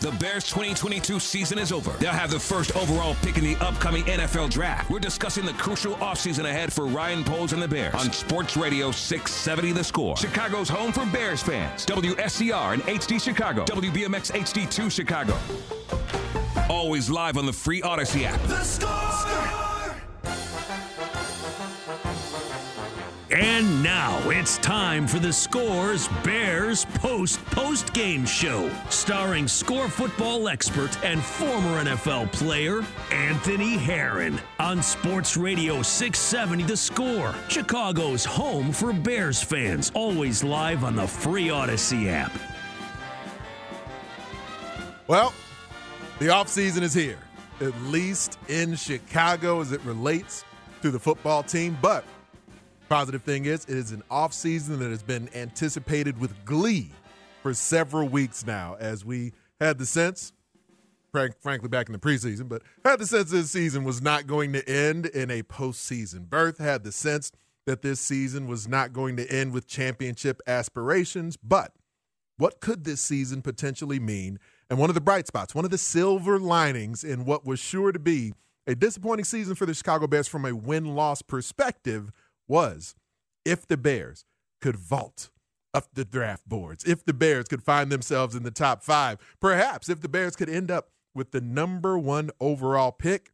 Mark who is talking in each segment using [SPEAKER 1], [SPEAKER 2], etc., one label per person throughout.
[SPEAKER 1] The Bears 2022 season is over. They'll have the first overall pick in the upcoming NFL draft. We're discussing the crucial offseason ahead for Ryan Poles and the Bears on Sports Radio 670 The Score. Chicago's home for Bears fans. WSCR and HD Chicago. WBMX HD2 Chicago. Always live on the free Odyssey app.
[SPEAKER 2] The Score!
[SPEAKER 3] And now it's time for the Scores Bears Post Post Game Show, starring score football expert and former NFL player Anthony Herron on Sports Radio 670 The Score, Chicago's home for Bears fans, always live on the free Odyssey app.
[SPEAKER 4] Well, the offseason is here, at least in Chicago as it relates to the football team, but Positive thing is, it is an offseason that has been anticipated with glee for several weeks now, as we had the sense, frankly, back in the preseason, but had the sense this season was not going to end in a postseason berth, had the sense that this season was not going to end with championship aspirations. But what could this season potentially mean? And one of the bright spots, one of the silver linings in what was sure to be a disappointing season for the Chicago Bears from a win loss perspective was if the Bears could vault up the draft boards, if the Bears could find themselves in the top five, perhaps if the Bears could end up with the number one overall pick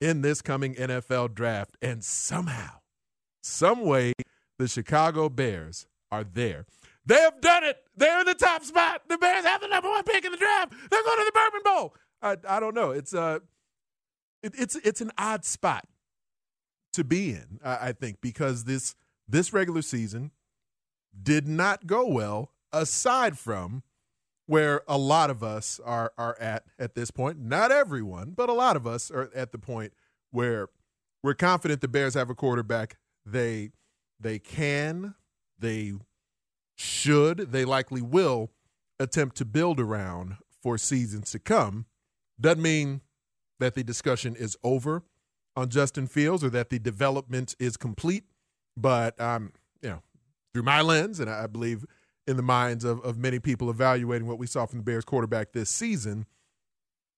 [SPEAKER 4] in this coming NFL draft. And somehow, some way, the Chicago Bears are there. They have done it. They're in the top spot. The Bears have the number one pick in the draft. They're going to the Bourbon Bowl. I, I don't know. It's a, uh, it, it's it's an odd spot to be in, I think, because this this regular season did not go well, aside from where a lot of us are are at at this point. Not everyone, but a lot of us are at the point where we're confident the Bears have a quarterback they they can, they should, they likely will attempt to build around for seasons to come. Doesn't mean that the discussion is over on Justin Fields or that the development is complete. But um, you know, through my lens, and I believe in the minds of, of many people evaluating what we saw from the Bears quarterback this season,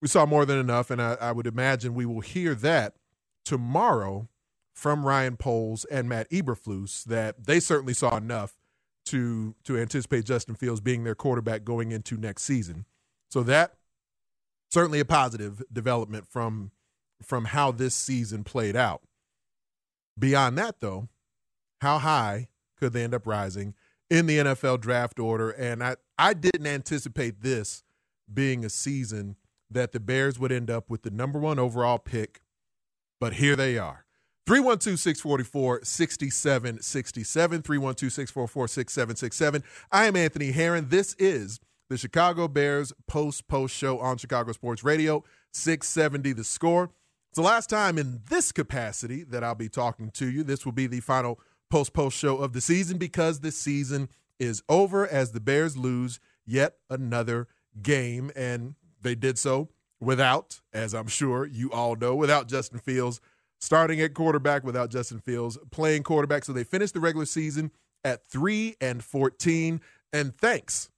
[SPEAKER 4] we saw more than enough, and I, I would imagine we will hear that tomorrow from Ryan Poles and Matt Eberflus that they certainly saw enough to to anticipate Justin Fields being their quarterback going into next season. So that certainly a positive development from from how this season played out. Beyond that, though, how high could they end up rising in the NFL draft order? And I, I didn't anticipate this being a season that the Bears would end up with the number one overall pick, but here they are. 312 644 6767. 312 644 6767. I am Anthony Herron. This is the Chicago Bears post post show on Chicago Sports Radio, 670 the score. It's the last time in this capacity that I'll be talking to you. This will be the final post post show of the season because this season is over as the Bears lose yet another game, and they did so without, as I'm sure you all know, without Justin Fields starting at quarterback, without Justin Fields playing quarterback. So they finished the regular season at 3 and 14. And thanks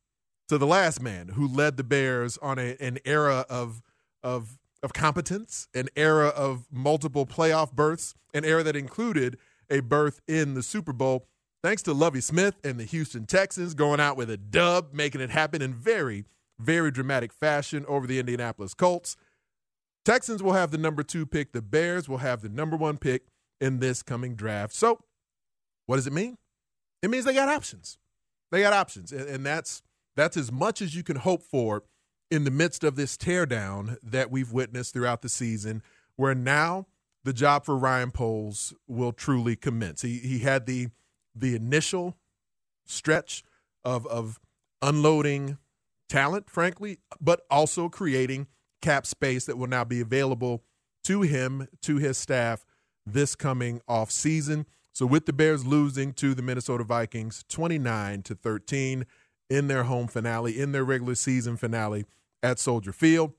[SPEAKER 4] to the last man who led the Bears on a, an era of of of competence, an era of multiple playoff berths, an era that included a berth in the Super Bowl. Thanks to Lovie Smith and the Houston Texans going out with a dub, making it happen in very, very dramatic fashion over the Indianapolis Colts. Texans will have the number two pick. The Bears will have the number one pick in this coming draft. So, what does it mean? It means they got options. They got options, and, and that's that's as much as you can hope for in the midst of this teardown that we've witnessed throughout the season, where now the job for Ryan Poles will truly commence. He he had the the initial stretch of of unloading talent, frankly, but also creating cap space that will now be available to him, to his staff this coming off season. So with the Bears losing to the Minnesota Vikings 29 to 13, in their home finale, in their regular season finale at Soldier Field.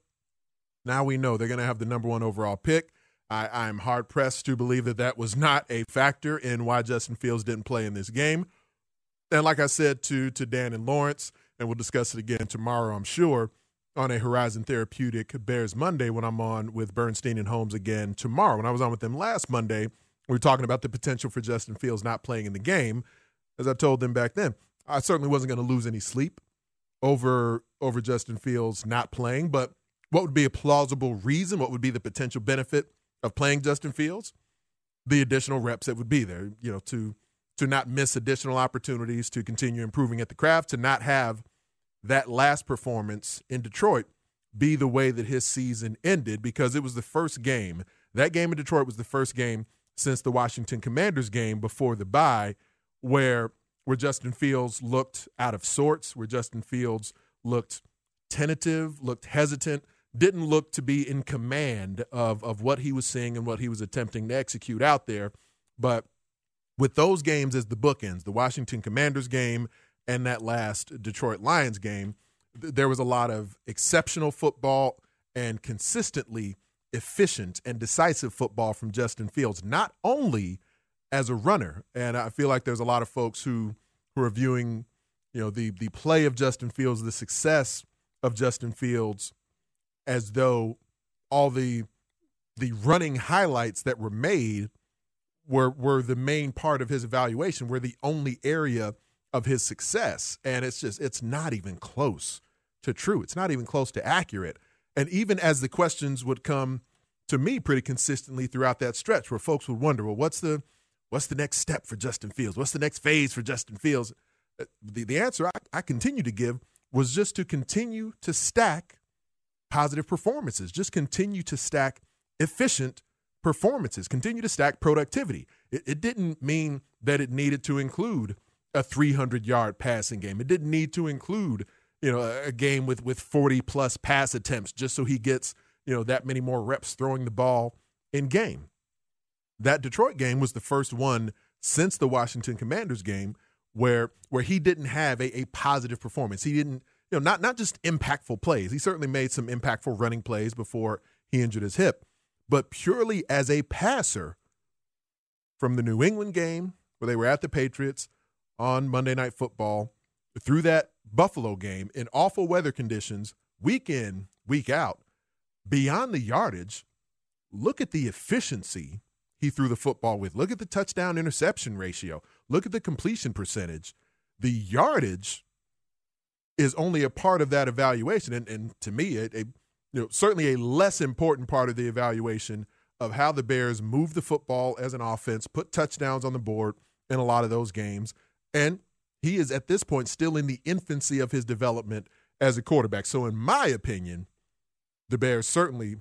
[SPEAKER 4] Now we know they're going to have the number one overall pick. I, am hard pressed to believe that that was not a factor in why Justin Fields didn't play in this game. And like I said to to Dan and Lawrence, and we'll discuss it again tomorrow, I'm sure, on a Horizon Therapeutic Bears Monday when I'm on with Bernstein and Holmes again tomorrow. When I was on with them last Monday, we were talking about the potential for Justin Fields not playing in the game. As I told them back then, I certainly wasn't going to lose any sleep over over Justin Fields not playing, but what would be a plausible reason? What would be the potential benefit of playing Justin Fields? The additional reps that would be there, you know, to to not miss additional opportunities to continue improving at the craft, to not have that last performance in Detroit be the way that his season ended because it was the first game. That game in Detroit was the first game since the Washington Commanders game before the bye where where Justin Fields looked out of sorts, where Justin Fields looked tentative, looked hesitant, didn't look to be in command of, of what he was seeing and what he was attempting to execute out there. But with those games as the bookends, the Washington Commanders game and that last Detroit Lions game, th- there was a lot of exceptional football and consistently efficient and decisive football from Justin Fields, not only – as a runner. And I feel like there's a lot of folks who who are viewing, you know, the the play of Justin Fields, the success of Justin Fields, as though all the the running highlights that were made were were the main part of his evaluation, were the only area of his success. And it's just it's not even close to true. It's not even close to accurate. And even as the questions would come to me pretty consistently throughout that stretch, where folks would wonder, well, what's the What's the next step for Justin Fields? What's the next phase for Justin Fields? Uh, the, the answer I, I continue to give was just to continue to stack positive performances, just continue to stack efficient performances, continue to stack productivity. It, it didn't mean that it needed to include a 300 yard passing game. It didn't need to include, you know, a, a game with, with 40 plus pass attempts just so he gets, you know, that many more reps throwing the ball in game that Detroit game was the first one since the Washington Commanders game where where he didn't have a, a positive performance. He didn't, you know, not not just impactful plays. He certainly made some impactful running plays before he injured his hip, but purely as a passer from the New England game where they were at the Patriots on Monday Night Football through that Buffalo game in awful weather conditions, week in, week out, beyond the yardage, look at the efficiency he threw the football with. Look at the touchdown interception ratio. Look at the completion percentage. The yardage is only a part of that evaluation, and, and to me, a, a you know certainly a less important part of the evaluation of how the Bears move the football as an offense, put touchdowns on the board in a lot of those games, and he is at this point still in the infancy of his development as a quarterback. So, in my opinion, the Bears certainly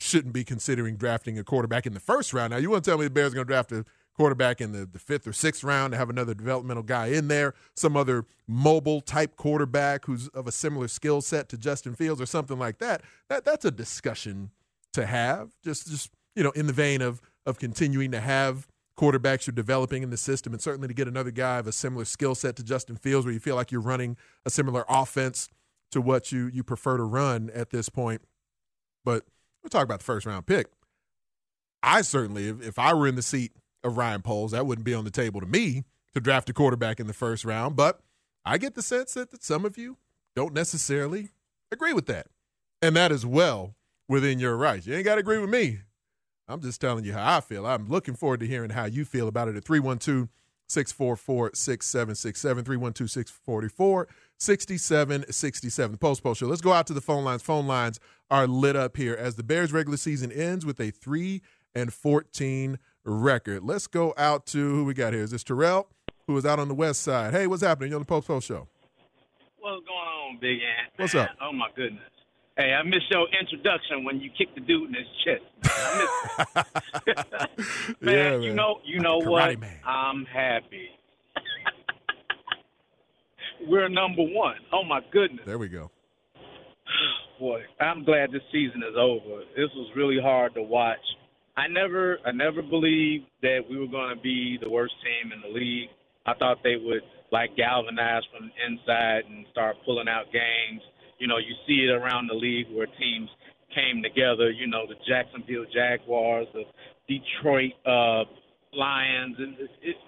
[SPEAKER 4] shouldn't be considering drafting a quarterback in the first round. Now, you want to tell me the Bears are going to draft a quarterback in the, the fifth or sixth round to have another developmental guy in there, some other mobile type quarterback who's of a similar skill set to Justin Fields or something like that. That that's a discussion to have. Just just you know, in the vein of of continuing to have quarterbacks you're developing in the system, and certainly to get another guy of a similar skill set to Justin Fields, where you feel like you're running a similar offense to what you you prefer to run at this point. But we'll talk about the first round pick. I certainly, if, if I were in the seat of Ryan Poles, that wouldn't be on the table to me to draft a quarterback in the first round. But I get the sense that, that some of you don't necessarily agree with that. And that is well within your rights. You ain't got to agree with me. I'm just telling you how I feel. I'm looking forward to hearing how you feel about it at 312 644 6767, 312 644 6767. The Post Post Show. Let's go out to the phone lines. Phone lines are lit up here as the Bears regular season ends with a 3 and 14 record. Let's go out to who we got here. Is this Terrell, who is out on the west side? Hey, what's happening? You're on the Post Post Show.
[SPEAKER 2] What's going on, Big Ant?
[SPEAKER 4] What's up?
[SPEAKER 2] Oh my goodness. Hey, I missed your introduction when you kicked the dude in his chest. I missed man, you know, you know
[SPEAKER 4] Karate
[SPEAKER 2] what?
[SPEAKER 4] man.
[SPEAKER 2] I'm happy. We're number one. Oh my goodness,
[SPEAKER 4] There we go.
[SPEAKER 2] boy! I'm glad this season is over. This was really hard to watch. I never, I never believed that we were going to be the worst team in the league. I thought they would like galvanize from the inside and start pulling out games. You know, you see it around the league where teams came together. You know, the Jacksonville Jaguars, the Detroit uh, Lions, and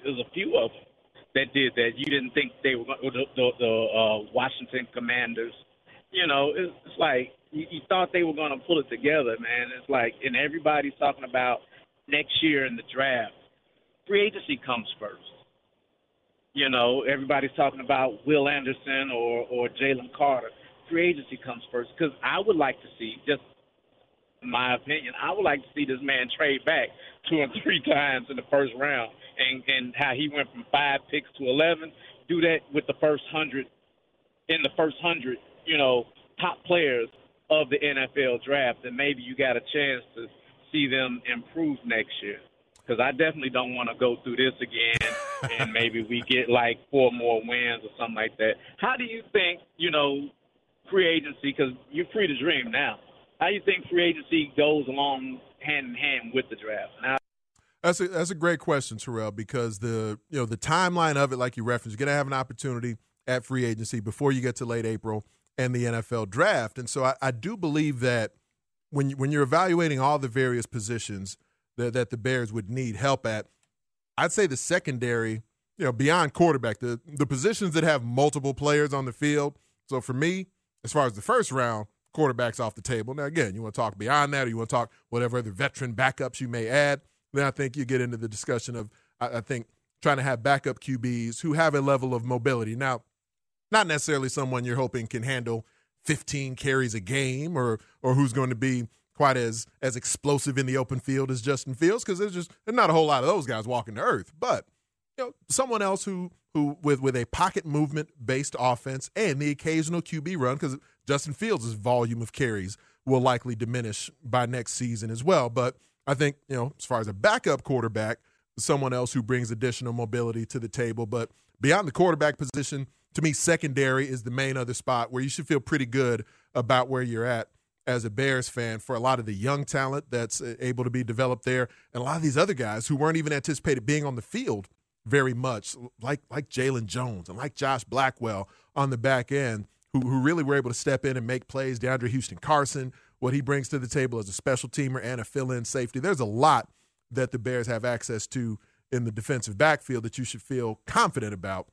[SPEAKER 2] there's a few of them that did that. You didn't think they were. The, the, the uh, Washington Commanders. You know, it's, it's like you, you thought they were going to pull it together, man. It's like, and everybody's talking about next year in the draft. Free agency comes first. You know, everybody's talking about Will Anderson or or Jalen Carter. Free agency comes first because I would like to see, just my opinion, I would like to see this man trade back two or three times in the first round, and and how he went from five picks to eleven. Do that with the first hundred in the first hundred, you know, top players of the NFL draft, and maybe you got a chance to see them improve next year. Because I definitely don't want to go through this again, and maybe we get like four more wins or something like that. How do you think, you know, free agency? Because you're free to dream now. How do you think free agency goes along hand in hand with the draft? Now,
[SPEAKER 4] That's a that's a great question, Terrell, because the you know the timeline of it, like you referenced, you're gonna have an opportunity at free agency before you get to late April and the NFL draft. And so I, I do believe that when you, when you're evaluating all the various positions that, that the Bears would need help at, I'd say the secondary, you know, beyond quarterback, the the positions that have multiple players on the field. So for me, as far as the first round, quarterbacks off the table. Now again, you want to talk beyond that, or you want to talk whatever other veteran backups you may add. Then I think you get into the discussion of I, I think trying to have backup QBs who have a level of mobility. Now, not necessarily someone you're hoping can handle 15 carries a game or or who's going to be quite as as explosive in the open field as Justin Fields because there's just there's not a whole lot of those guys walking to earth. But you know, someone else who who with with a pocket movement based offense and the occasional QB run because Justin Fields' volume of carries will likely diminish by next season as well. But I think you know, as far as a backup quarterback, someone else who brings additional mobility to the table. But beyond the quarterback position, to me, secondary is the main other spot where you should feel pretty good about where you're at as a Bears fan for a lot of the young talent that's uh, able to be developed there, and a lot of these other guys who weren't even anticipated being on the field very much, like like Jalen Jones and like Josh Blackwell on the back end, who who really were able to step in and make plays. DeAndre Houston Carson, what he brings to the table as a special teamer and a fill-in safety. There's a lot that the Bears have access to in the defensive backfield that you should feel confident about.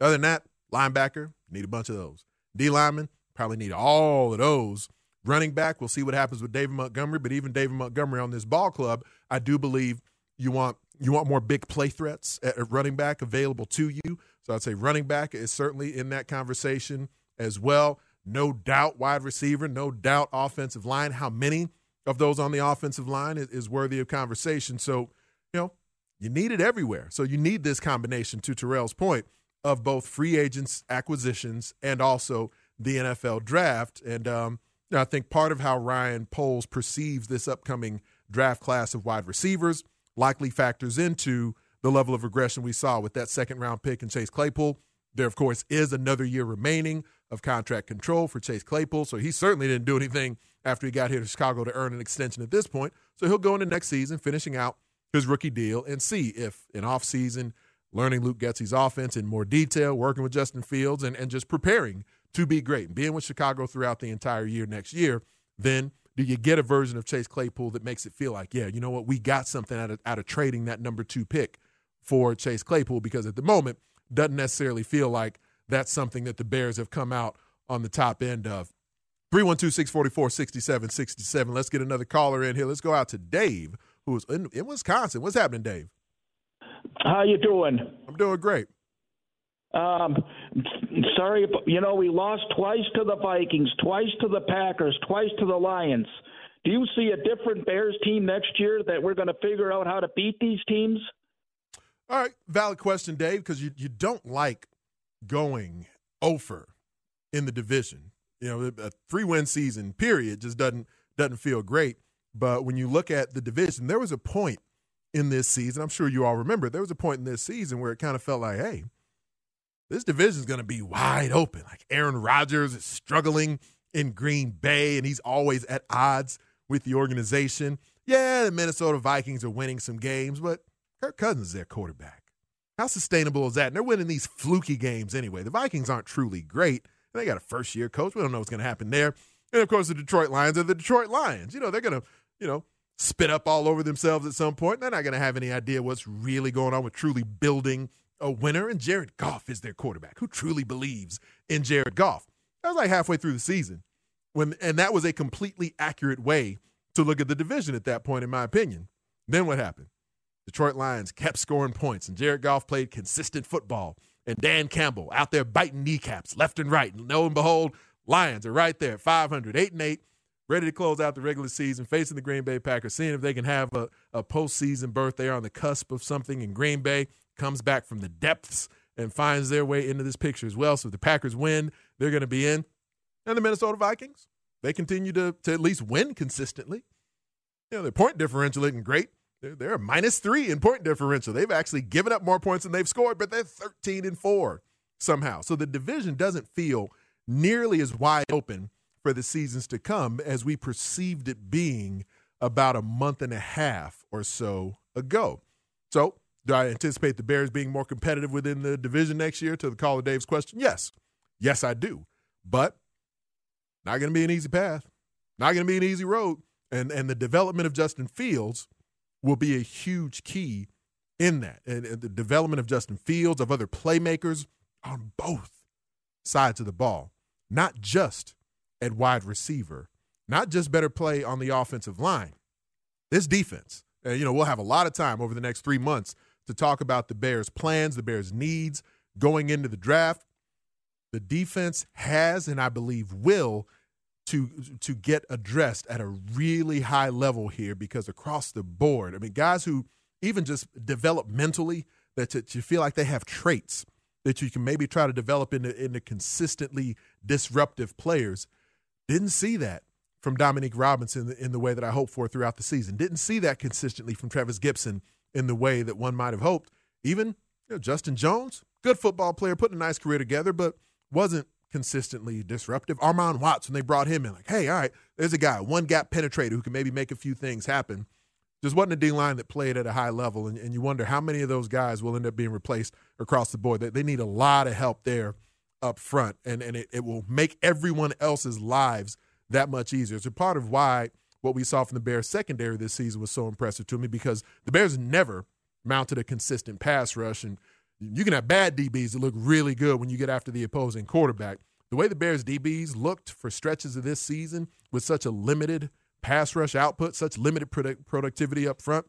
[SPEAKER 4] Other than that, linebacker, need a bunch of those. D lineman, probably need all of those. Running back, we'll see what happens with David Montgomery, but even David Montgomery on this ball club, I do believe you want you want more big play threats at running back available to you. So I'd say running back is certainly in that conversation as well. No doubt wide receiver, no doubt offensive line. How many of those on the offensive line is, is worthy of conversation? So, you know, you need it everywhere. So you need this combination, to Terrell's point, of both free agents, acquisitions, and also the NFL draft. And um, I think part of how Ryan Poles perceives this upcoming draft class of wide receivers likely factors into the level of regression we saw with that second round pick in Chase Claypool. There, of course, is another year remaining of contract control for Chase Claypool. So he certainly didn't do anything after he got here to Chicago to earn an extension at this point. So he'll go into next season, finishing out his rookie deal, and see if in offseason, learning Luke Getsy's offense in more detail, working with Justin Fields, and, and just preparing to be great and being with Chicago throughout the entire year next year, then do you get a version of Chase Claypool that makes it feel like, yeah, you know what, we got something out of, out of trading that number two pick for Chase Claypool? Because at the moment, doesn't necessarily feel like that's something that the Bears have come out on the top end of. 312 644 6767. Let's get another caller in here. Let's go out to Dave, who's in, in Wisconsin. What's happening, Dave?
[SPEAKER 5] How you doing?
[SPEAKER 4] I'm doing great.
[SPEAKER 5] Um, sorry, you know we lost twice to the Vikings, twice to the Packers, twice to the Lions. Do you see a different Bears team next year that we're going to figure out how to beat these teams?
[SPEAKER 4] All right, valid question, Dave, because you, you don't like going over in the division. You know, a three win season period just doesn't doesn't feel great. But when you look at the division, there was a point in this season. I'm sure you all remember there was a point in this season where it kind of felt like, hey, this division is going to be wide open. Like Aaron Rodgers is struggling in Green Bay, and he's always at odds with the organization. Yeah, the Minnesota Vikings are winning some games, but Kirk Cousins is their quarterback. How sustainable is that? And they're winning these fluky games anyway. The Vikings aren't truly great. They got a first year coach. We don't know what's going to happen there. And of course, the Detroit Lions are the Detroit Lions. You know, they're going to, you know, spit up all over themselves at some point. They're not going to have any idea what's really going on with truly building a winner, and Jared Goff is their quarterback. Who truly believes in Jared Goff? That was like halfway through the season, when and that was a completely accurate way to look at the division at that point, in my opinion. Then what happened? Detroit Lions kept scoring points, and Jared Goff played consistent football. And Dan Campbell out there biting kneecaps left and right. And lo and behold, Lions are right there, 500, 8 and 8, ready to close out the regular season, facing the Green Bay Packers, seeing if they can have a, a postseason berth. They are on the cusp of something in Green Bay comes back from the depths and finds their way into this picture as well. So if the Packers win, they're going to be in. And the Minnesota Vikings, they continue to, to at least win consistently. You know, their point differential isn't great. They're, they're minus three in point differential. They've actually given up more points than they've scored, but they're 13 and four somehow. So the division doesn't feel nearly as wide open for the seasons to come as we perceived it being about a month and a half or so ago. So do I anticipate the Bears being more competitive within the division next year? To the caller Dave's question, yes, yes, I do. But not going to be an easy path. Not going to be an easy road. And and the development of Justin Fields will be a huge key in that. And, and the development of Justin Fields of other playmakers on both sides of the ball, not just at wide receiver, not just better play on the offensive line. This defense, you know, we'll have a lot of time over the next three months to talk about the Bears' plans, the Bears' needs going into the draft. The defense has, and I believe will, to to get addressed at a really high level here because across the board, I mean, guys who even just developmentally that to, to feel like they have traits that you can maybe try to develop into into consistently disruptive players. Didn't see that from Dominique Robinson in the, in the way that I hoped for throughout the season. Didn't see that consistently from Travis Gipson in the way that one might have hoped. Even you know, Justin Jones, good football player, put a nice career together, but wasn't consistently disruptive. Armon Watts, when they brought him in, like, hey, all right, there's a guy, one gap penetrator who can maybe make a few things happen. Just wasn't a D line that played at a high level, and, and you wonder how many of those guys will end up being replaced across the board. They, they need a lot of help there up front, and, and it, it will make everyone else's lives that much easier. It's a part of why – what we saw from the Bears secondary this season was so impressive to me because the Bears never mounted a consistent pass rush. And you can have bad DBs that look really good when you get after the opposing quarterback. The way the Bears DBs looked for stretches of this season with such a limited pass rush output, such limited product- productivity up front,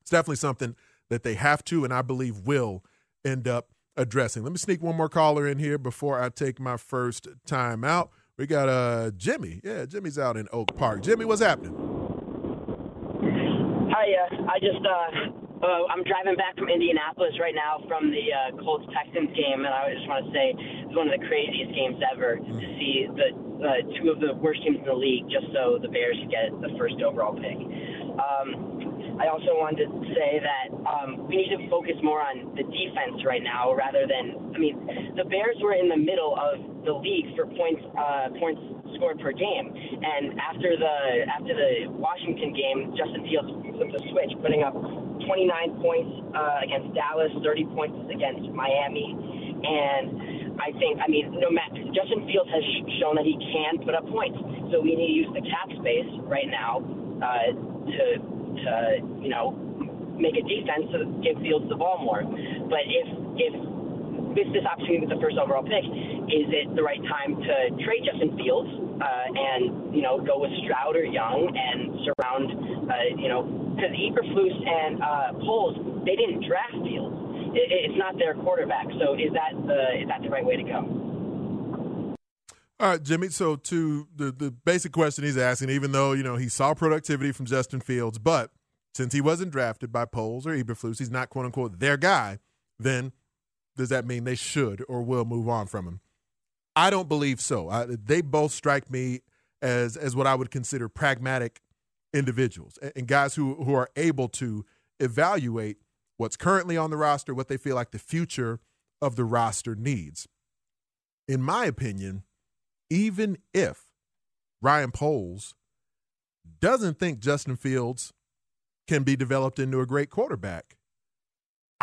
[SPEAKER 4] it's definitely something that they have to and I believe will end up addressing. Let me sneak one more caller in here before I take my first time out. We got uh Jimmy. Yeah, Jimmy's out in Oak Park. Jimmy, what's happening?
[SPEAKER 6] Hi, uh, I just uh, uh, I'm driving back from Indianapolis right now from the uh, Colts Texans game, and I just want to say it's one of the craziest games ever to see the uh, two of the worst teams in the league, just so the Bears get the first overall pick. Um, I also wanted to say that um, we need to focus more on the defense right now rather than. I mean, the Bears were in the middle of the league for points uh, points scored per game, and after the after the Washington game, Justin Fields flipped a switch, putting up 29 points uh, against Dallas, 30 points against Miami, and I think, I mean, no matter Justin Fields has shown that he can put up points. So we need to use the cap space right now uh, to, to, you know, make a defense to give Fields the ball more. But if if with this opportunity with the first overall pick, is it the right time to trade Justin Fields uh, and you know go with Stroud or Young and surround uh, you know because Eberflus and uh, Poles they didn't draft Fields. It, it's not their quarterback. So is that the is that the right way to go?
[SPEAKER 4] All right, Jimmy. So to the the basic question he's asking, even though you know he saw productivity from Justin Fields, but since he wasn't drafted by Poles or Eberflus, he's not quote unquote their guy. Then does that mean they should or will move on from him? I don't believe so. I, they both strike me as as what I would consider pragmatic individuals and, and guys who who are able to evaluate what's currently on the roster, what they feel like the future of the roster needs. In my opinion, even if Ryan Poles doesn't think Justin Fields can be developed into a great quarterback,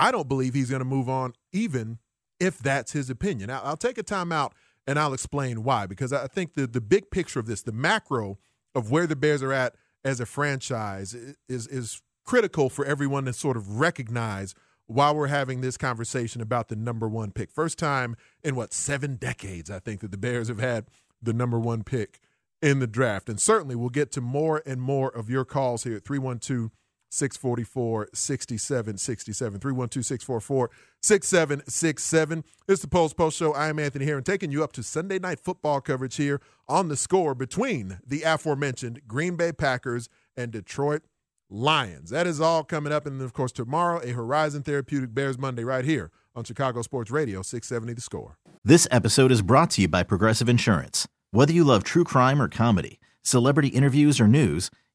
[SPEAKER 4] I don't believe he's going to move on, even if that's his opinion. I'll, take a time out and I'll explain why, because I think the, the big picture of this, the macro of where the Bears are at as a franchise, is, is critical for everyone to sort of recognize while we're having this conversation about the number one pick. First time in what, seven decades, I think, that the Bears have had the number one pick in the draft. And certainly we'll get to more and more of your calls here at 312 644 6767. 312 644 6767. It's the Post Post Show. I am Anthony Herron, taking you up to Sunday night football coverage here on the score between the aforementioned Green Bay Packers and Detroit Lions. That is all coming up. And then, of course, tomorrow, a Horizon Therapeutic Bears Monday right here on Chicago Sports Radio, 670 The Score.
[SPEAKER 7] This episode is brought to you by Progressive Insurance. Whether you love true crime or comedy, celebrity interviews or news,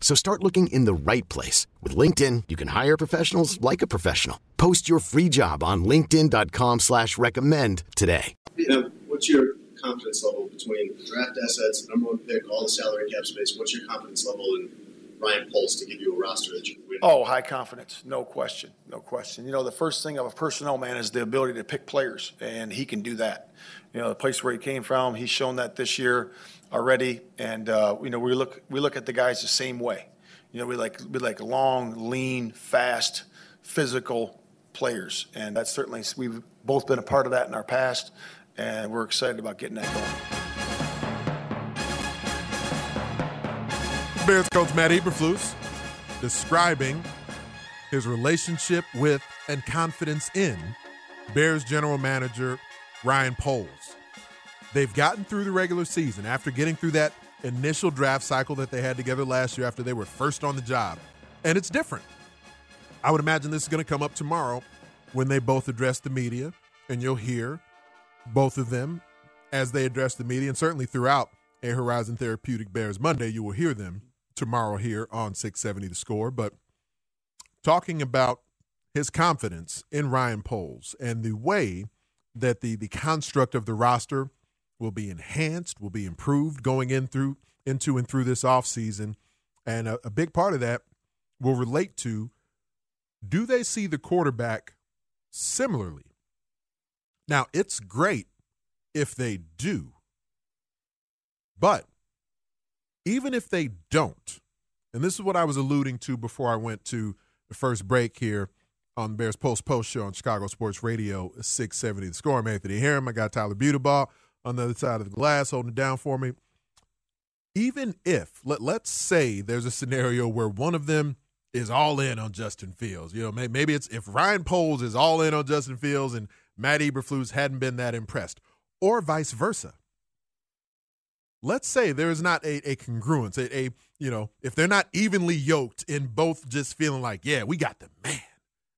[SPEAKER 8] So start looking in the right place. With LinkedIn, you can hire professionals like a professional. Post your free job on linkedin.com slash recommend today.
[SPEAKER 9] You know, what's your confidence level between draft assets, the number one pick, all the salary cap space? What's your confidence level in Ryan Poles to give you a roster that you can win?
[SPEAKER 10] Oh, high confidence. No question. No question. You know, the first thing of a personnel man is the ability to pick players, and he can do that you know, the place where he came from. He's shown that this year already, and uh, you know, we look we look at the guys the same way. You know, we like we like long, lean, fast, physical players, and that's certainly we've both been a part of that in our past, and we're excited about getting that going.
[SPEAKER 4] Bears coach Matt Eberflus describing his relationship with and confidence in Bears general manager Ryan Poles. They've gotten through the regular season after getting through that initial draft cycle that they had together last year after they were first on the job. And it's different. I would imagine this is going to come up tomorrow when they both address the media, and you'll hear both of them as they address the media, and certainly throughout a Horizon Therapeutic Bears Monday, you will hear them tomorrow here on 670 The Score. But talking about his confidence in Ryan Poles and the way – that the the construct of the roster will be enhanced, will be improved going in through into and through this offseason. And a, a big part of that will relate to do they see the quarterback similarly. Now, it's great if they do, but even if they don't, and this is what I was alluding to before I went to the first break here on the Bears Post Post Show on Chicago Sports Radio 670. The score, I'm Anthony Herron. I got Tyler Butebaugh on the other side of the glass holding it down for me. Even if, let, let's say there's a scenario where one of them is all in on Justin Fields. You know, maybe it's if Ryan Poles is all in on Justin Fields and Matt Eberflus hadn't been that impressed, or vice versa. Let's say there is not a, a congruence, a, a you know, if they're not evenly yoked in both just feeling like, yeah, we got the man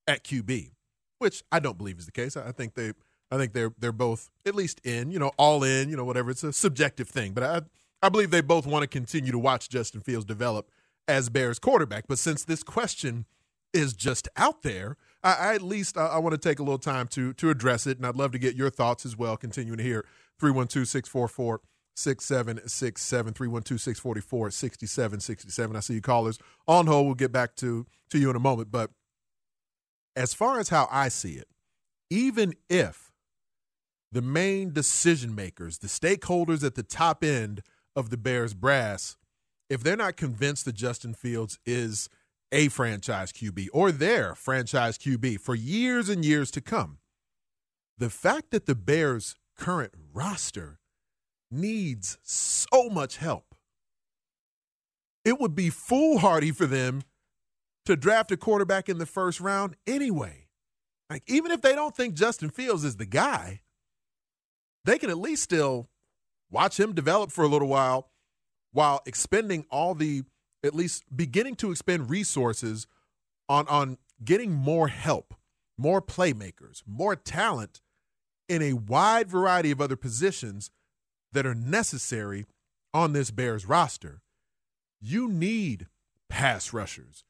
[SPEAKER 4] at QB, which I don't believe is the case. I think they I think they're they're both at least in, you know, all in, you know, whatever. It's a subjective thing, but I I believe they both want to continue to watch Justin Fields develop as Bears quarterback. But since this question is just out there, I, I at least I, I, want to take a little time to to address it, and I'd love to get your thoughts as well. Continuing to hear 312 644 6767 312 644 6767. I see you callers on hold. We'll get back to to you in a moment, but as far as how I see it, even if the main decision makers, the stakeholders at the top end of the Bears brass, if they're not convinced that Justin Fields is a franchise QB or their franchise QB for years and years to come, the fact that the Bears' current roster needs so much help, it would be foolhardy for them to draft a quarterback in the first round anyway. Like, even if they don't think Justin Fields is the guy, they can at least still watch him develop for a little while while expending all the, at least beginning to expend resources on, on getting more help, more playmakers, more talent in a wide variety of other positions that are necessary on this Bears roster. You need pass rushers.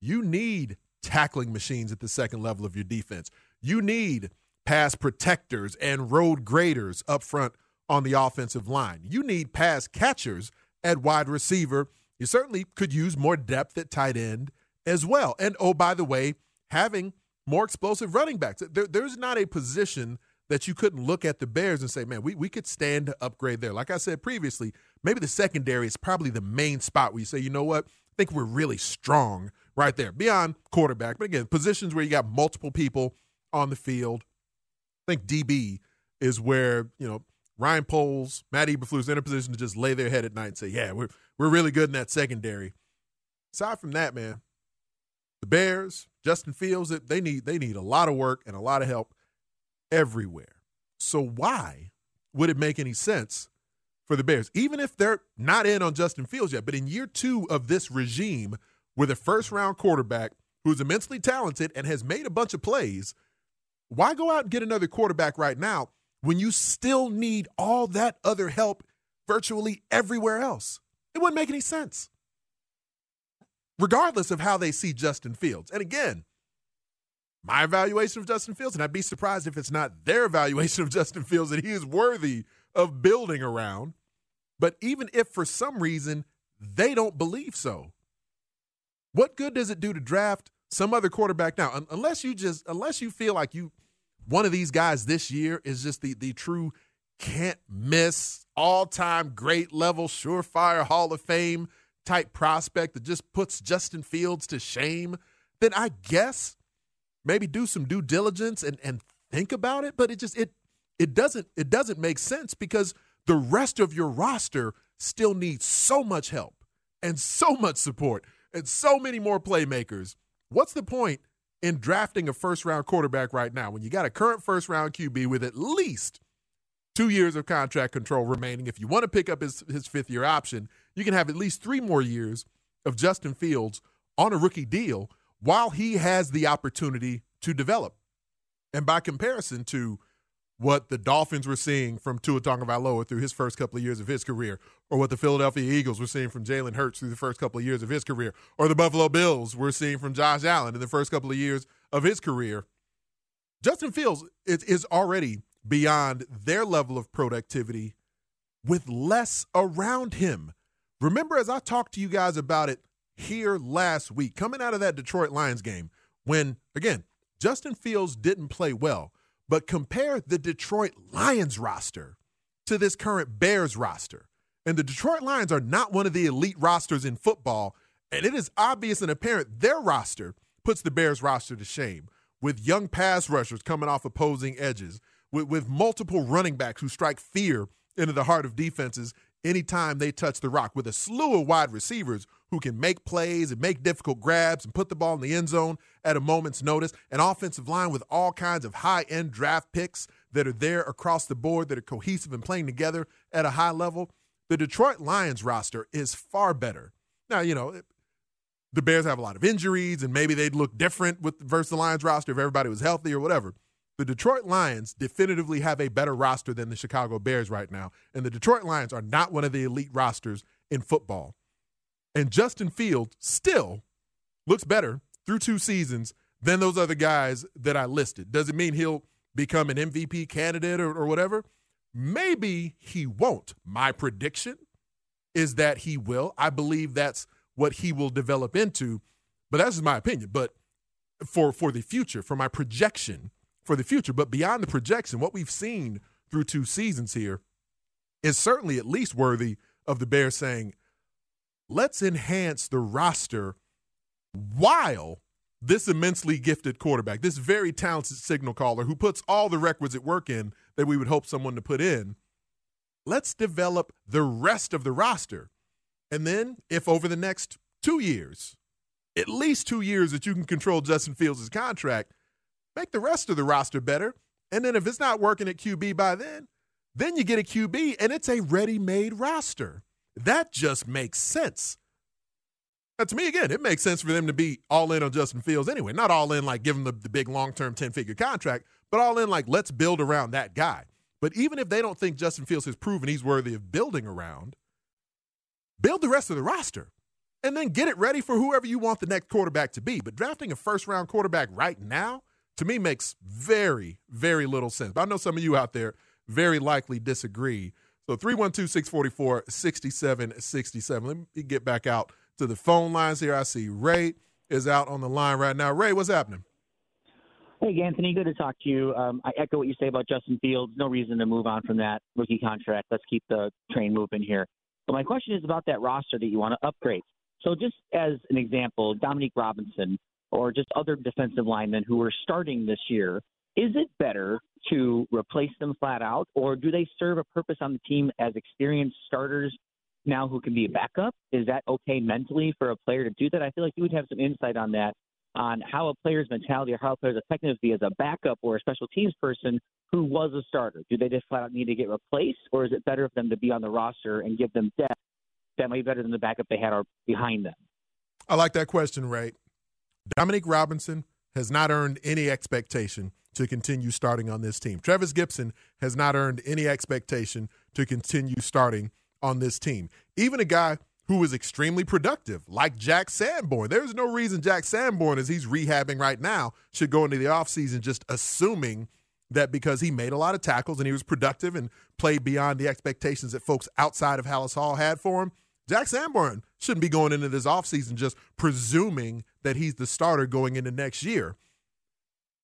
[SPEAKER 4] You need tackling machines at the second level of your defense. You need pass protectors and road graders up front on the offensive line. You need pass catchers at wide receiver. You certainly could use more depth at tight end as well. And oh, by the way, having more explosive running backs. There, there's not a position that you couldn't look at the Bears and say, man, we, we could stand to upgrade there. Like I said previously, maybe the secondary is probably the main spot where you say, you know what? I think we're really strong right there, beyond quarterback. But again, positions where you got multiple people on the field. I think DB is where, you know, Ryan Poles, Matt Eberflus in a position to just lay their head at night and say, yeah, we're, we're really good in that secondary. Aside from that, man, the Bears, Justin Fields, they need they need a lot of work and a lot of help everywhere. So why would it make any sense for the Bears, even if they're not in on Justin Fields yet? But in year two of this regime, with a first round quarterback who's immensely talented and has made a bunch of plays, why go out and get another quarterback right now when you still need all that other help virtually everywhere else? It wouldn't make any sense. Regardless of how they see Justin Fields. And again, my evaluation of Justin Fields, and I'd be surprised if it's not their evaluation of Justin Fields that he is worthy of building around. But even if for some reason they don't believe so, what good does it do to draft some other quarterback now? Unless you just unless you feel like you one of these guys this year is just the the true can't miss all-time great level surefire Hall of Fame type prospect that just puts Justin Fields to shame, then I guess maybe do some due diligence and and think about it, but it just it it doesn't it doesn't make sense because the rest of your roster still needs so much help and so much support and so many more playmakers. What's the point in drafting a first round quarterback right now when you got a current first round QB with at least two years of contract control remaining? If you want to pick up his, his fifth year option, you can have at least three more years of Justin Fields on a rookie deal while he has the opportunity to develop. And by comparison to what the Dolphins were seeing from Tua Tagovailoa through his first couple of years of his career, or what the Philadelphia Eagles were seeing from Jalen Hurts through the first couple of years of his career, or the Buffalo Bills were seeing from Josh Allen in the first couple of years of his career. Justin Fields is, is already beyond their level of productivity with less around him. Remember, as I talked to you guys about it here last week, coming out of that Detroit Lions game, when, again, Justin Fields didn't play well, but compare the Detroit Lions roster to this current Bears roster. And the Detroit Lions are not one of the elite rosters in football, and it is obvious and apparent their roster puts the Bears roster to shame with young pass rushers coming off opposing edges, with, with multiple running backs who strike fear into the heart of defenses anytime they touch the rock, with a slew of wide receivers who can make plays and make difficult grabs and put the ball in the end zone at a moment's notice, an offensive line with all kinds of high end draft picks that are there across the board that are cohesive and playing together at a high level. The Detroit Lions roster is far better. Now, you know, the Bears have a lot of injuries, and maybe they'd look different with versus the Lions roster if everybody was healthy or whatever. The Detroit Lions definitively have a better roster than the Chicago Bears right now, and the Detroit Lions are not one of the elite rosters in football. And Justin Fields still looks better through two seasons than those other guys that I listed. Does it mean he'll become an MVP candidate or, or whatever? Maybe he won't. My prediction is that he will. I believe that's what he will develop into. But that's just my opinion. But for for the future, for my projection for the future. But beyond the projection, what we've seen through two seasons here is certainly at least worthy of the Bears saying, let's enhance the roster while this immensely gifted quarterback, this very talented signal caller who puts all the requisite work in that we would hope someone to put in, let's develop the rest of the roster. And then, if over the next two years, at least two years that you can control Justin Fields' contract, make the rest of the roster better. And then if it's not working at QB by then, then you get a QB and it's a ready made roster. That just makes sense. Now, to me, again, it makes sense for them to be all in on Justin Fields anyway. Not all in like give him the, the big long term 10 figure contract, but all in like let's build around that guy. But even if they don't think Justin Fields has proven he's worthy of building around, build the rest of the roster and then get it ready for whoever you want the next quarterback to be. But drafting a first round quarterback right now, to me makes very, very little sense. But I know some of you out there very likely disagree. So 312 644 6767. Let me get back out to the phone lines here. I see Ray is out on the line right now. Ray, what's happening?
[SPEAKER 11] Hey, Anthony, good to talk to you. Um, I echo what you say about Justin Fields. No reason to move on from that rookie contract. Let's keep the train moving here. But my question is about that roster that you want to upgrade. So, just as an example, Dominique Robinson or just other defensive linemen who are starting this year, is it better to replace them flat out, or do they serve a purpose on the team as experienced starters now who can be a backup? Is that okay mentally for a player to do that? I feel like you would have some insight on that, on how a player's mentality or how a player's effectiveness as a backup or a special teams person who was a starter. Do they just flat out need to get replaced, or is it better for them to be on the roster and give them depth that might be better than the backup they had or behind them?
[SPEAKER 4] I like that question, Ray. Dominique Robinson has not earned any expectation to continue starting on this team. Trevis Gipson has not earned any expectation to continue starting on this team. Even a guy who was extremely productive, like Jack Sanborn. There's no reason Jack Sanborn, as he's rehabbing right now, should go into the offseason just assuming that because he made a lot of tackles and he was productive and played beyond the expectations that folks outside of Halas Hall had for him, Jack Sanborn shouldn't be going into this offseason just presuming that he's the starter going into next year.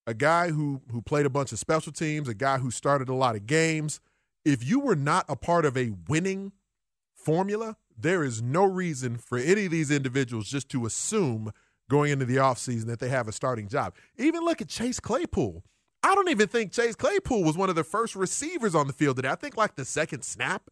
[SPEAKER 4] A guy who who played a bunch of special teams, a guy who started a lot of games. If you were not a part of a winning formula, there is no reason for any of these individuals just to assume going into the offseason that they have a starting job. Even look at Chase Claypool. I don't even think Chase Claypool was one of the first receivers on the field today. I think like the second snap,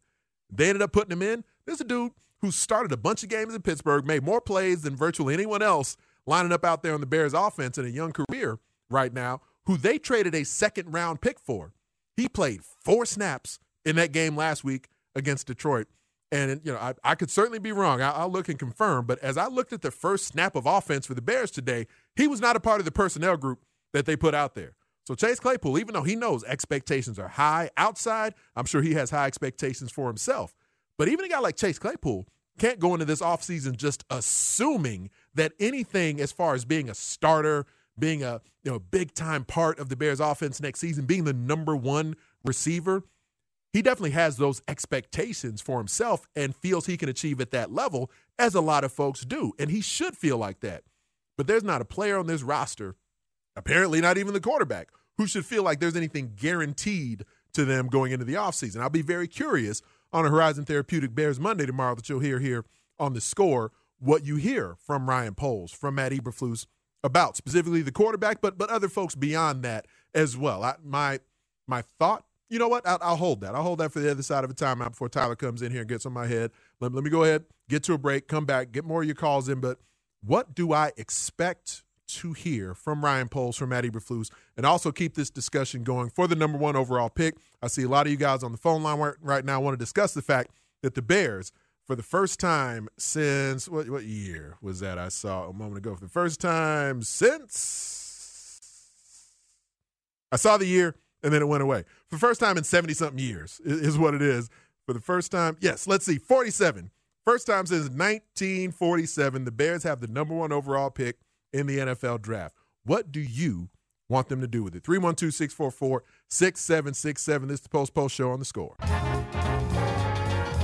[SPEAKER 4] they ended up putting him in. There's a dude who started a bunch of games in Pittsburgh, made more plays than virtually anyone else lining up out there on the Bears offense in a young career right now, who they traded a second round pick for. He played four snaps in that game last week against Detroit. And, you know, I, I could certainly be wrong. I, I'll look and confirm. But as I looked at the first snap of offense for the Bears today, he was not a part of the personnel group that they put out there. So Chase Claypool, even though he knows expectations are high outside, I'm sure he has high expectations for himself. But even a guy like Chase Claypool can't go into this offseason just assuming that anything as far as being a starter, being a you know big time part of the Bears offense next season, being the number one receiver, he definitely has those expectations for himself and feels he can achieve at that level, as a lot of folks do. And he should feel like that. But there's not a player on this roster apparently not even the quarterback, who should feel like there's anything guaranteed to them going into the offseason. I'll be very curious on a Horizon Therapeutic Bears Monday tomorrow that you'll hear here on the score what you hear from Ryan Poles, from Matt Eberflus about specifically the quarterback, but but other folks beyond that as well. I, my my thought, you know what? I'll, I'll, hold that. I'll hold that for the other side of a timeout before Tyler comes in here and gets on my head. Let, let me go ahead, get to a break, come back, get more of your calls in. But what do I expect to hear from Ryan Poles, from Matt Eberflus, and also keep this discussion going for the number one overall pick. I see a lot of you guys on the phone line right now want to discuss the fact that the Bears, for the first time since what, what year was that I saw a moment ago? For the first time since I saw the year and then it went away. For the first time in 70 something years is what it is. For the first time, yes, let's see, 47. First time since 1947, the Bears have the number one overall pick in the NFL draft. What do you want them to do with it? 312 644 6767. This is the Post Post Show on the score.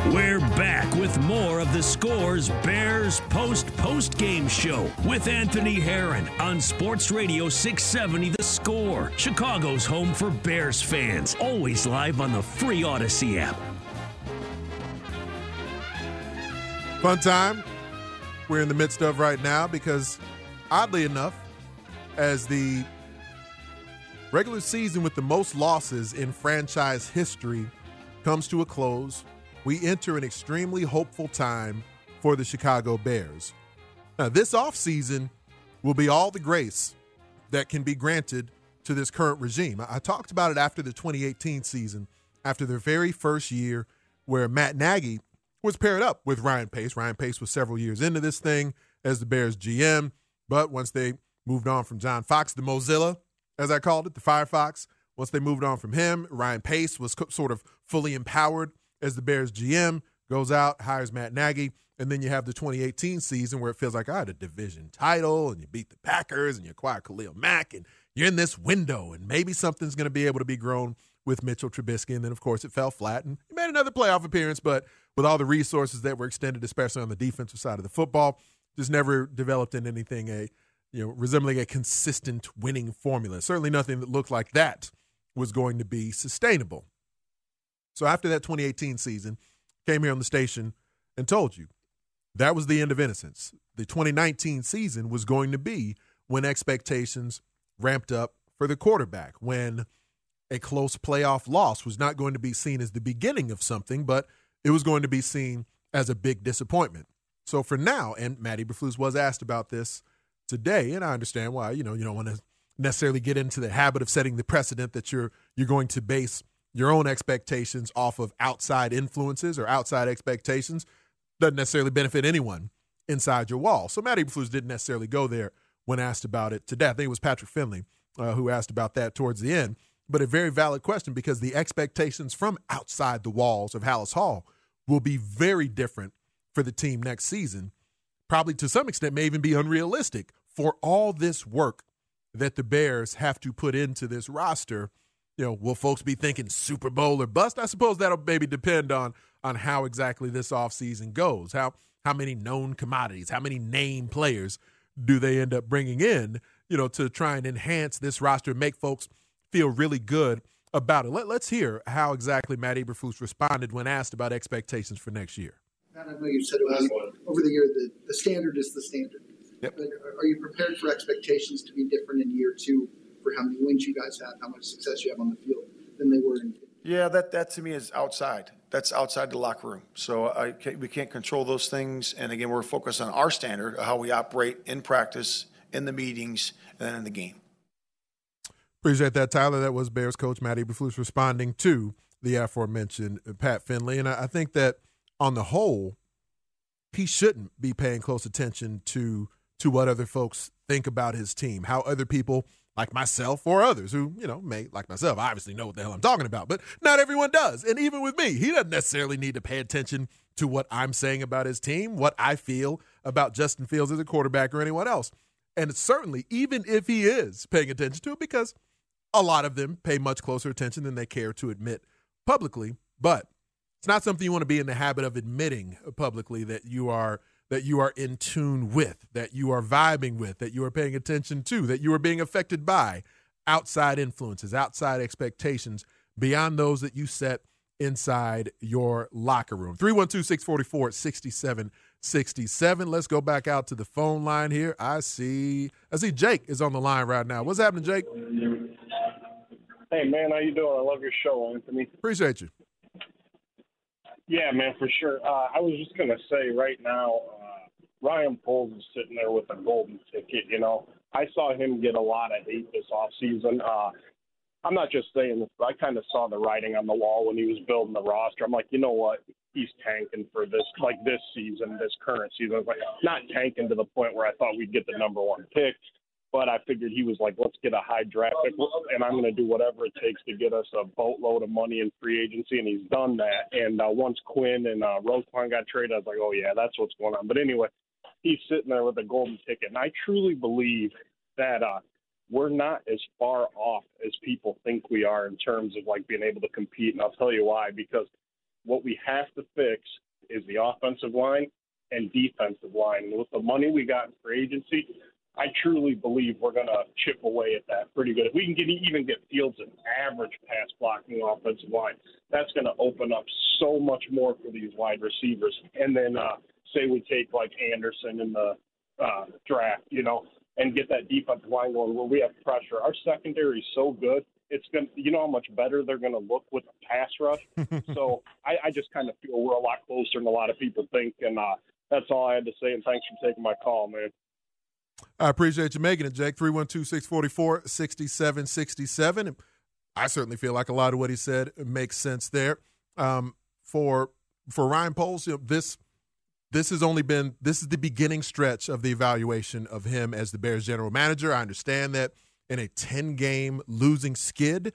[SPEAKER 3] We're back with more of the Scores Bears Post Post Game Show with Anthony Herron on Sports Radio 670 The Score, Chicago's home for Bears fans. Always live on the free Audacy app.
[SPEAKER 4] Fun time we're in the midst of right now because oddly enough, as the regular season with the most losses in franchise history comes to a close, we enter an extremely hopeful time for the Chicago Bears. Now, this offseason will be all the grace that can be granted to this current regime. I talked about it after the 2018 season, after their very first year, where Matt Nagy was paired up with Ryan Pace. Ryan Pace was several years into this thing as the Bears GM. But once they moved on from John Fox, the Mozilla, as I called it, the Firefox, once they moved on from him, Ryan Pace was sort of fully empowered as the Bears GM, goes out, hires Matt Nagy, and then you have the 2018 season where it feels like I had a division title and you beat the Packers and you acquire Khalil Mack and you're in this window and maybe something's going to be able to be grown with Mitchell Trubisky. And then, of course, it fell flat and he made another playoff appearance, but with all the resources that were extended, especially on the defensive side of the football, just never developed in anything a you know resembling a consistent winning formula. Certainly nothing that looked like that was going to be sustainable. So after that 2018 season, came here on the station and told you that was the end of innocence. The 2019 season was going to be when expectations ramped up for the quarterback, when a close playoff loss was not going to be seen as the beginning of something, but it was going to be seen as a big disappointment. So for now, and Matt Eberflus was asked about this today, and I understand why. You know, you don't want to necessarily get into the habit of setting the precedent that you're you're going to base your own expectations off of outside influences or outside expectations. Doesn't necessarily benefit anyone inside your wall. So Matt Eberflus didn't necessarily go there when asked about it today. I think it was Patrick Finley uh, who asked about that towards the end. But a very valid question because the expectations from outside the walls of Halas Hall will be very different for the team next season, probably to some extent may even be unrealistic for all this work that the Bears have to put into this roster. You know, will folks be thinking Super Bowl or bust? I suppose that'll maybe depend on on how exactly this offseason goes. How how many known commodities, how many name players do they end up bringing in, you know, to try and enhance this roster, make folks feel really good about it. Let, us hear how exactly Matt Eberflus responded when asked about expectations for next year.
[SPEAKER 12] Matt, I know you said over the, over the year the, the standard is the standard.
[SPEAKER 4] Yep.
[SPEAKER 12] But are you prepared for expectations to be different in year two for how many wins you guys have, how much success you have on the field than they were in?
[SPEAKER 10] Yeah, that, that to me is outside. That's outside the locker room. So I can't, we can't control those things. And again, we're focused on our standard of how we operate in practice, in the meetings, and then in the game.
[SPEAKER 4] Appreciate that, Tyler. That was Bears coach Matt Eberflus responding to the aforementioned Pat Finley. And I think that – on the whole, he shouldn't be paying close attention to to what other folks think about his team, how other people like myself or others who, you know, may like myself obviously know what the hell I'm talking about, but not everyone does. And even with me, he doesn't necessarily need to pay attention to what I'm saying about his team, what I feel about Justin Fields as a quarterback or anyone else. And certainly, even if he is paying attention to it, because a lot of them pay much closer attention than they care to admit publicly, but it's not something you want to be in the habit of admitting publicly that you are that you are in tune with, that you are vibing with, that you are paying attention to, that you are being affected by outside influences, outside expectations beyond those that you set inside your locker room. 312 644 6767. Let's go back out to the phone line here. I see I see Jake is on the line right now. What's happening, Jake?
[SPEAKER 13] Hey man, how you doing? I love your show, Anthony.
[SPEAKER 4] Appreciate you.
[SPEAKER 13] Yeah, man, for sure. Uh, I was just gonna say right now, Ryan Poles is sitting there with a golden ticket. You know, I saw him get a lot of hate this off season. Uh, I'm not just saying this, but I kind of saw the writing on the wall when he was building the roster. I'm like, you know what? He's tanking for this, like this season, this current season. I was like, not tanking to the point where I thought we'd get the number one pick, but I figured he was like, let's get a high draft pick, and I'm going to do whatever it takes to get us a boatload of money in free agency, and he's done that. And uh, once Quinn and uh, Roquan got traded, I was like, oh yeah, that's what's going on. But anyway, he's sitting there with a golden ticket, and I truly believe that uh, we're not as far off as people think we are in terms of like being able to compete. And I'll tell you why. Because what we have to fix is the offensive line and defensive line. And with the money we got in free agency, I truly believe we're going to chip away at that pretty good. If we can get even get Fields an average pass blocking offensive line, that's going to open up so much more for these wide receivers. And then uh, say we take like Anderson in the uh, draft, you know, and get that defensive line going where we have pressure. Our secondary is so good. It's going to, you know how much better they're going to look with a pass rush. so I, I just kind of feel we're a lot closer than a lot of people think. And uh, that's all I had to say. And thanks for taking my call, man.
[SPEAKER 4] I appreciate you making it, Jake. 312 644 6767. I certainly feel like a lot of what he said makes sense there. Um, for for Ryan Poles, you know, this this has only been this is the beginning stretch of the evaluation of him as the Bears general manager. I understand that in a 10 game losing skid,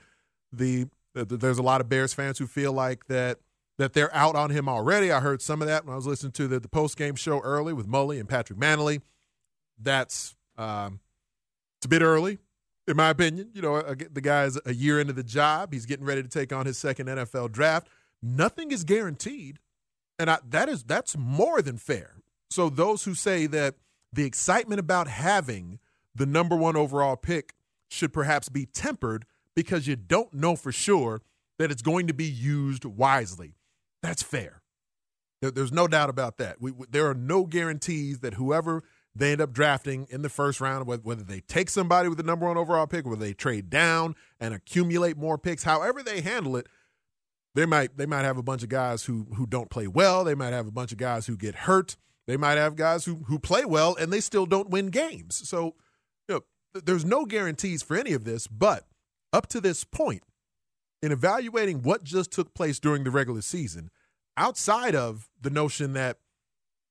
[SPEAKER 4] the, the there's a lot of Bears fans who feel like that that they're out on him already. I heard some of that when I was listening to the, the post game show early with Mully and Patrick Mannelly. That's um, it's a bit early, in my opinion. You know, the guy's a year into the job. He's getting ready to take on his second NFL draft. Nothing is guaranteed and I, that is that's more than fair. So those who say that the excitement about having the number one overall pick should perhaps be tempered because you don't know for sure that it's going to be used wisely. That's fair. There's no doubt about that. We, there are no guarantees that whoever they end up drafting in the first round, whether they take somebody with the number one overall pick, whether they trade down and accumulate more picks, however they handle it, they might they might have a bunch of guys who who don't play well. They might have a bunch of guys who get hurt. They might have guys who who play well and they still don't win games. So, you know, there's no guarantees for any of this, but up to this point in evaluating what just took place during the regular season, outside of the notion that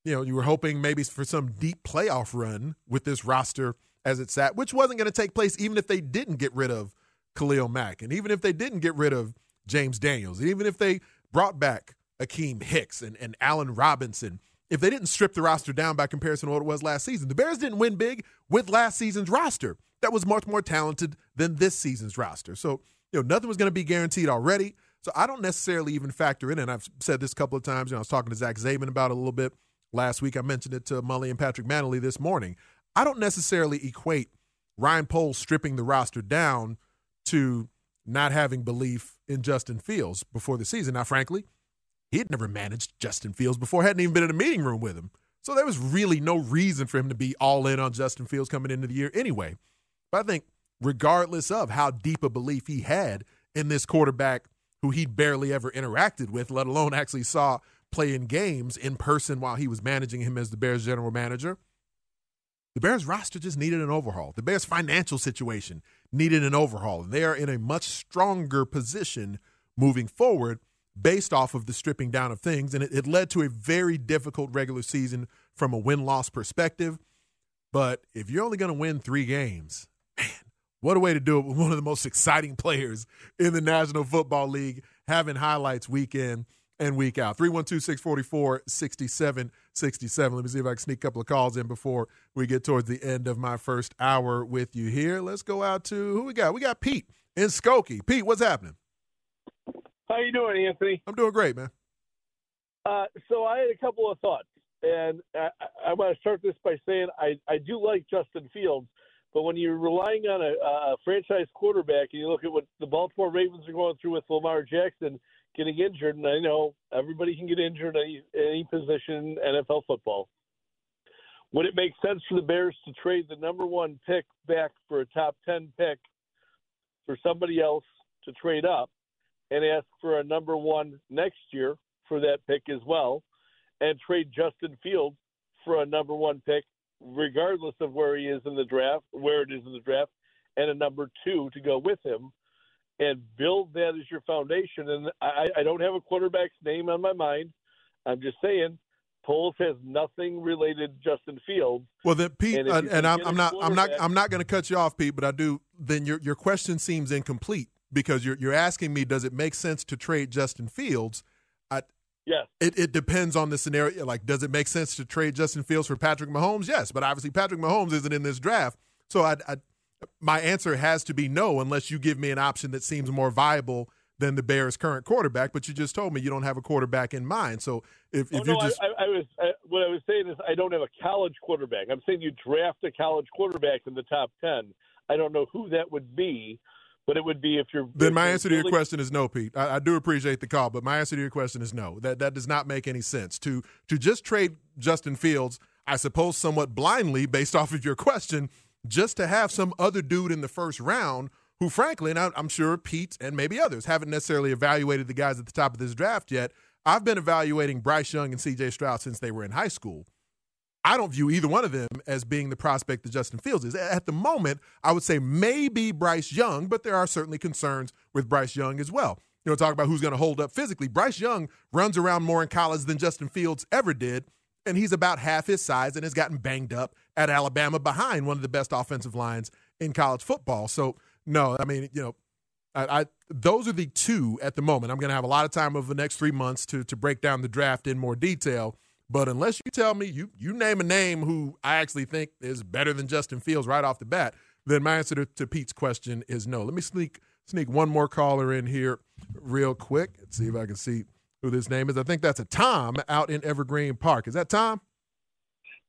[SPEAKER 4] you know, you were hoping maybe for some deep playoff run with this roster as it sat, which wasn't going to take place even if they didn't get rid of Khalil Mack and even if they didn't get rid of James Daniels. Even if they brought back Akiem Hicks and, and Allen Robinson, if they didn't strip the roster down by comparison to what it was last season, the Bears didn't win big with last season's roster. That was much more talented than this season's roster. So, you know, nothing was going to be guaranteed already. So I don't necessarily even factor in, and I've said this a couple of times. You know, I was talking to Zach Zaidman about it a little bit last week. I mentioned it to Mully and Patrick Mannelly this morning. I don't necessarily equate Ryan Poles stripping the roster down to not having belief in Justin Fields before the season. Now, frankly, he had never managed Justin Fields before, hadn't even been in a meeting room with him. So there was really no reason for him to be all in on Justin Fields coming into the year anyway. But I think, regardless of how deep a belief he had in this quarterback who he'd barely ever interacted with, let alone actually saw play in games in person while he was managing him as the Bears general manager, the Bears roster just needed an overhaul. The Bears financial situation needed an overhaul. They are in a much stronger position moving forward based off of the stripping down of things. And it, it led to a very difficult regular season from a win loss perspective. But if you're only going to win three games, man, what a way to do it with one of the most exciting players in the National Football League having highlights week in and week out. 312 644 6767. Let me see if I can sneak a couple of calls in before we get towards the end of my first hour with you here. Let's go out to who we got? We got Pete in Skokie. Pete, what's happening?
[SPEAKER 14] How you doing, Anthony?
[SPEAKER 4] I'm doing great, man.
[SPEAKER 14] Uh, so I had a couple of thoughts. and I, I want to start this by saying I, I do like Justin Fields, but when you're relying on a, a franchise quarterback and you look at what the Baltimore Ravens are going through with Lamar Jackson getting injured, and I know everybody can get injured any position in NFL football. Would it make sense for the Bears to trade the number one pick back for a top 10 pick for somebody else to trade up and ask for a number one next year for that pick as well and trade Justin Fields for a number one pick, regardless of where he is in the draft, where it is in the draft, and a number two to go with him, and build that as your foundation. And I, I don't have a quarterback's name on my mind. I'm just saying. Poles has nothing related to Justin Fields.
[SPEAKER 4] Well, then Pete,
[SPEAKER 14] And you uh,
[SPEAKER 4] and
[SPEAKER 14] can
[SPEAKER 4] I'm,
[SPEAKER 14] get
[SPEAKER 4] I'm not, I'm not, I'm not going to cut you off, Pete, but I do. Then your your question seems incomplete because you're you're asking me, does it make sense to trade Justin Fields? I,
[SPEAKER 14] Yes.
[SPEAKER 4] It, it depends on the scenario. Like, does it make sense to trade Justin Fields for Patrick Mahomes? Yes, but obviously Patrick Mahomes isn't in this draft. So I, I my answer has to be no, unless you give me an option that seems more viable than the Bears' current quarterback. But you just told me you don't have a quarterback in mind. So if,
[SPEAKER 14] Oh,
[SPEAKER 4] if
[SPEAKER 14] no,
[SPEAKER 4] just
[SPEAKER 14] I, I, was I, what I was saying is I don't have a college quarterback. I'm saying you draft a college quarterback in the top ten. I don't know who that would be, but it would be if you're.
[SPEAKER 4] Then my answer to your question is no, Pete. I, I do appreciate the call, but my answer to your question is no. That that does not make any sense. To to just trade Justin Fields, I suppose somewhat blindly based off of your question, just to have some other dude in the first round who, frankly, and I'm sure Pete and maybe others haven't necessarily evaluated the guys at the top of this draft yet. I've been evaluating Bryce Young and C.J. Stroud since they were in high school. I don't view either one of them as being the prospect that Justin Fields is. At the moment, I would say maybe Bryce Young, but there are certainly concerns with Bryce Young as well. You know, talk about who's going to hold up physically. Bryce Young runs around more in college than Justin Fields ever did, and he's about half his size and has gotten banged up at Alabama behind one of the best offensive lines in college football. So, no, I mean, you know, I, I those are the two at the moment. I'm going to have a lot of time over the next three months to to break down the draft in more detail. But unless you tell me you you name a name who I actually think is better than Justin Fields right off the bat, then my answer to, to Pete's question is no. Let me sneak sneak one more caller in here real quick. Let's see if I can see who this name is. I think that's a Tom out in Evergreen Park. Is that Tom?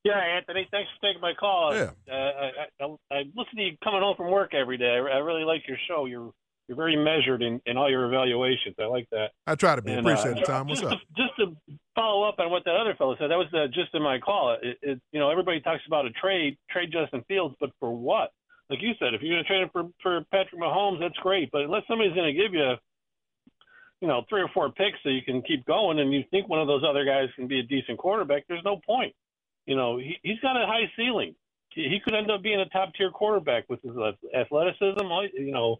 [SPEAKER 15] Yeah, Anthony, thanks for taking my call.
[SPEAKER 4] Yeah.
[SPEAKER 15] Uh, I, I, I listen to you coming home from work every day. I, I really like your show. You're you're very measured in, in all your evaluations. I like that.
[SPEAKER 4] I try to be.
[SPEAKER 15] And,
[SPEAKER 4] Appreciate
[SPEAKER 15] uh,
[SPEAKER 4] it, Tom. What's
[SPEAKER 15] just
[SPEAKER 4] up?
[SPEAKER 15] To, just to follow up on what that other fellow said, that was the gist of my call. It, it, you know, everybody talks about a trade, trade Justin Fields, but for what? Like you said, if you're going to trade him for for Patrick Mahomes, that's great. But unless somebody's going to give you, you know, three or four picks so you can keep going, and you think one of those other guys can be a decent quarterback, there's no point. You know, he, he's got a high ceiling. He, he could end up being a top tier quarterback with his athleticism. You know,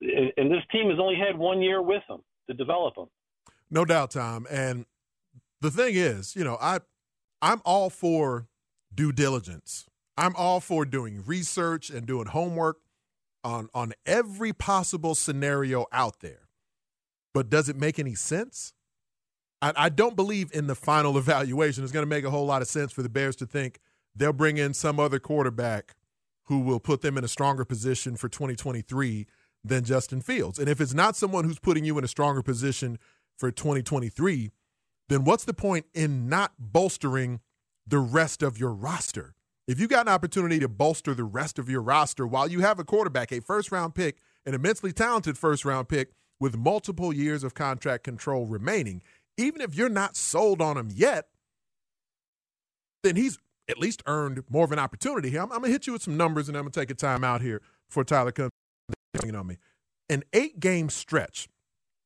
[SPEAKER 15] and, and this team has only had one year with him to develop him.
[SPEAKER 4] No doubt, Tom. And the thing is, you know, I I'm all for due diligence. I'm all for doing research and doing homework on on every possible scenario out there. But does it make any sense? I, I don't believe in the final evaluation. It's going to make a whole lot of sense for the Bears to think they'll bring in some other quarterback who will put them in a stronger position for 2023 than Justin Fields. And if it's not someone who's putting you in a stronger position for 2023, then what's the point in not bolstering the rest of your roster? If you got an opportunity to bolster the rest of your roster while you have a quarterback, a first round pick, an immensely talented first round pick with multiple years of contract control remaining, even if you're not sold on him yet, then he's at least earned more of an opportunity here. I'm, I'm going to hit you with some numbers and I'm going to take a time out here before Tyler comes in on me. An eight game stretch,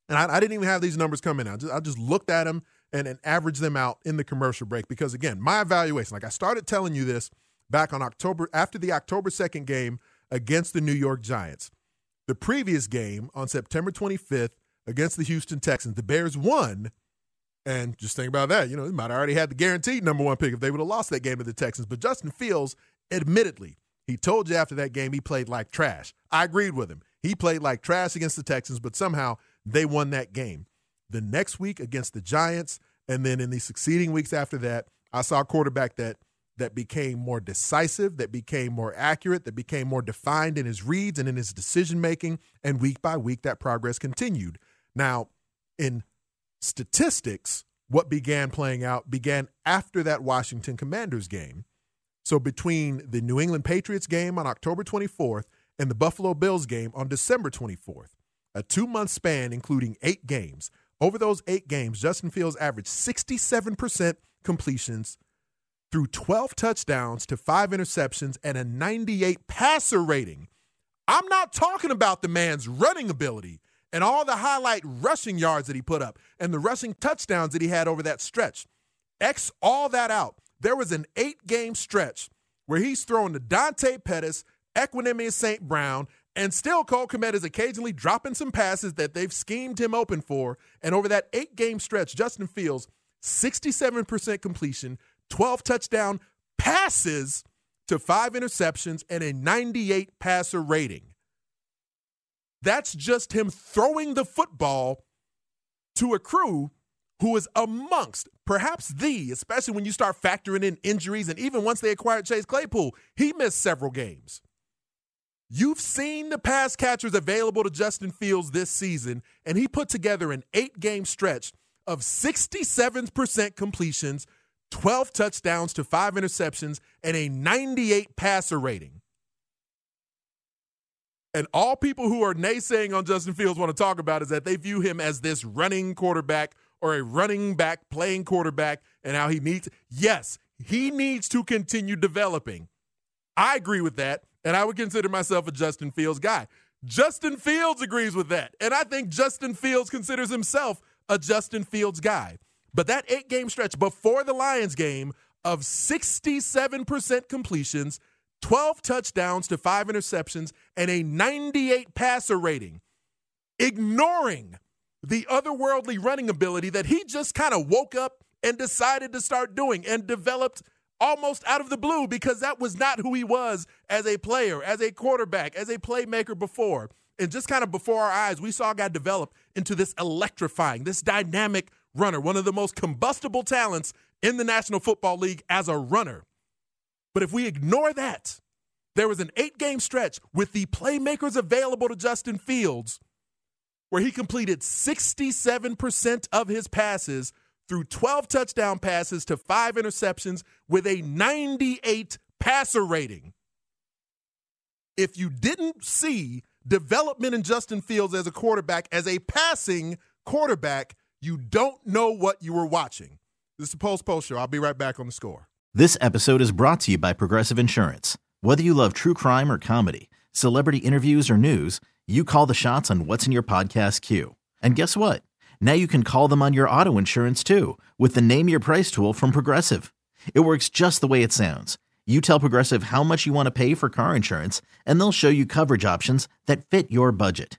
[SPEAKER 4] and I, I didn't even have these numbers coming out. I just, I just looked at them and, and averaged them out in the commercial break because, again, my evaluation, like I started telling you this back on October, after the October 2nd game against the New York Giants. The previous game on September 25th against the Houston Texans, the Bears won. And just think about that. You know, they might have already had the guaranteed number one pick if they would have lost that game to the Texans. But Justin Fields, admittedly, he told you after that game he played like trash. I agreed with him. He played like trash against the Texans, but somehow they won that game. The next week against the Giants, and then in the succeeding weeks after that, I saw a quarterback that that became more decisive, that became more accurate, that became more defined in his reads and in his decision making, and week by week that progress continued. Now, in statistics, what began playing out began after that Washington Commanders game. So between the New England Patriots game on October 24th and the Buffalo Bills game on December 24th, a two month span including eight games. Over those eight games, Justin Fields averaged 67% completions through 12 touchdowns to five interceptions and a 98 passer rating. I'm not talking about the man's running ability and all the highlight rushing yards that he put up and the rushing touchdowns that he had over that stretch. X all that out. There was an eight game stretch where he's throwing to Dante Pettis, Equanimeous St. Brown, and still Cole Kmet is occasionally dropping some passes that they've schemed him open for. And over that eight game stretch, Justin Fields, 67% completion, 12 touchdown passes to five interceptions, and a 98 passer rating. That's just him throwing the football to a crew who is amongst perhaps the, especially when you start factoring in injuries, and even once they acquired Chase Claypool, he missed several games. You've seen the pass catchers available to Justin Fields this season, and he put together an eight game stretch of 67% completions, 12 touchdowns to five interceptions, and a 98 passer rating. And all people who are naysaying on Justin Fields want to talk about is that they view him as this running quarterback or a running back playing quarterback and how he needs. Yes, he needs to continue developing. I agree with that. And I would consider myself a Justin Fields guy. Justin Fields agrees with that. And I think Justin Fields considers himself a Justin Fields guy. But that eight game stretch before the Lions game of 67% completions, 12 touchdowns to five interceptions, and a 98 passer rating, ignoring the otherworldly running ability that he just kind of woke up and decided to start doing and developed almost out of the blue because that was not who he was as a player, as a quarterback, as a playmaker before. And just kind of before our eyes, we saw a guy develop into this electrifying, this dynamic runner, one of the most combustible talents in the National Football League as a runner. But if we ignore that, there was an eight game stretch with the playmakers available to Justin Fields where he completed 67% of his passes through 12 touchdown passes to five interceptions with a 98 passer rating. If you didn't see development in Justin Fields as a quarterback, as a passing quarterback, you don't know what you were watching. This is the Post Post Show. I'll be right back on the score.
[SPEAKER 7] This episode is brought to you by Progressive Insurance. Whether you love true crime or comedy, celebrity interviews or news, you call the shots on what's in your podcast queue. And guess what? Now you can call them on your auto insurance too with the Name Your Price tool from Progressive. It works just the way it sounds. You tell Progressive how much you want to pay for car insurance, and they'll show you coverage options that fit your budget.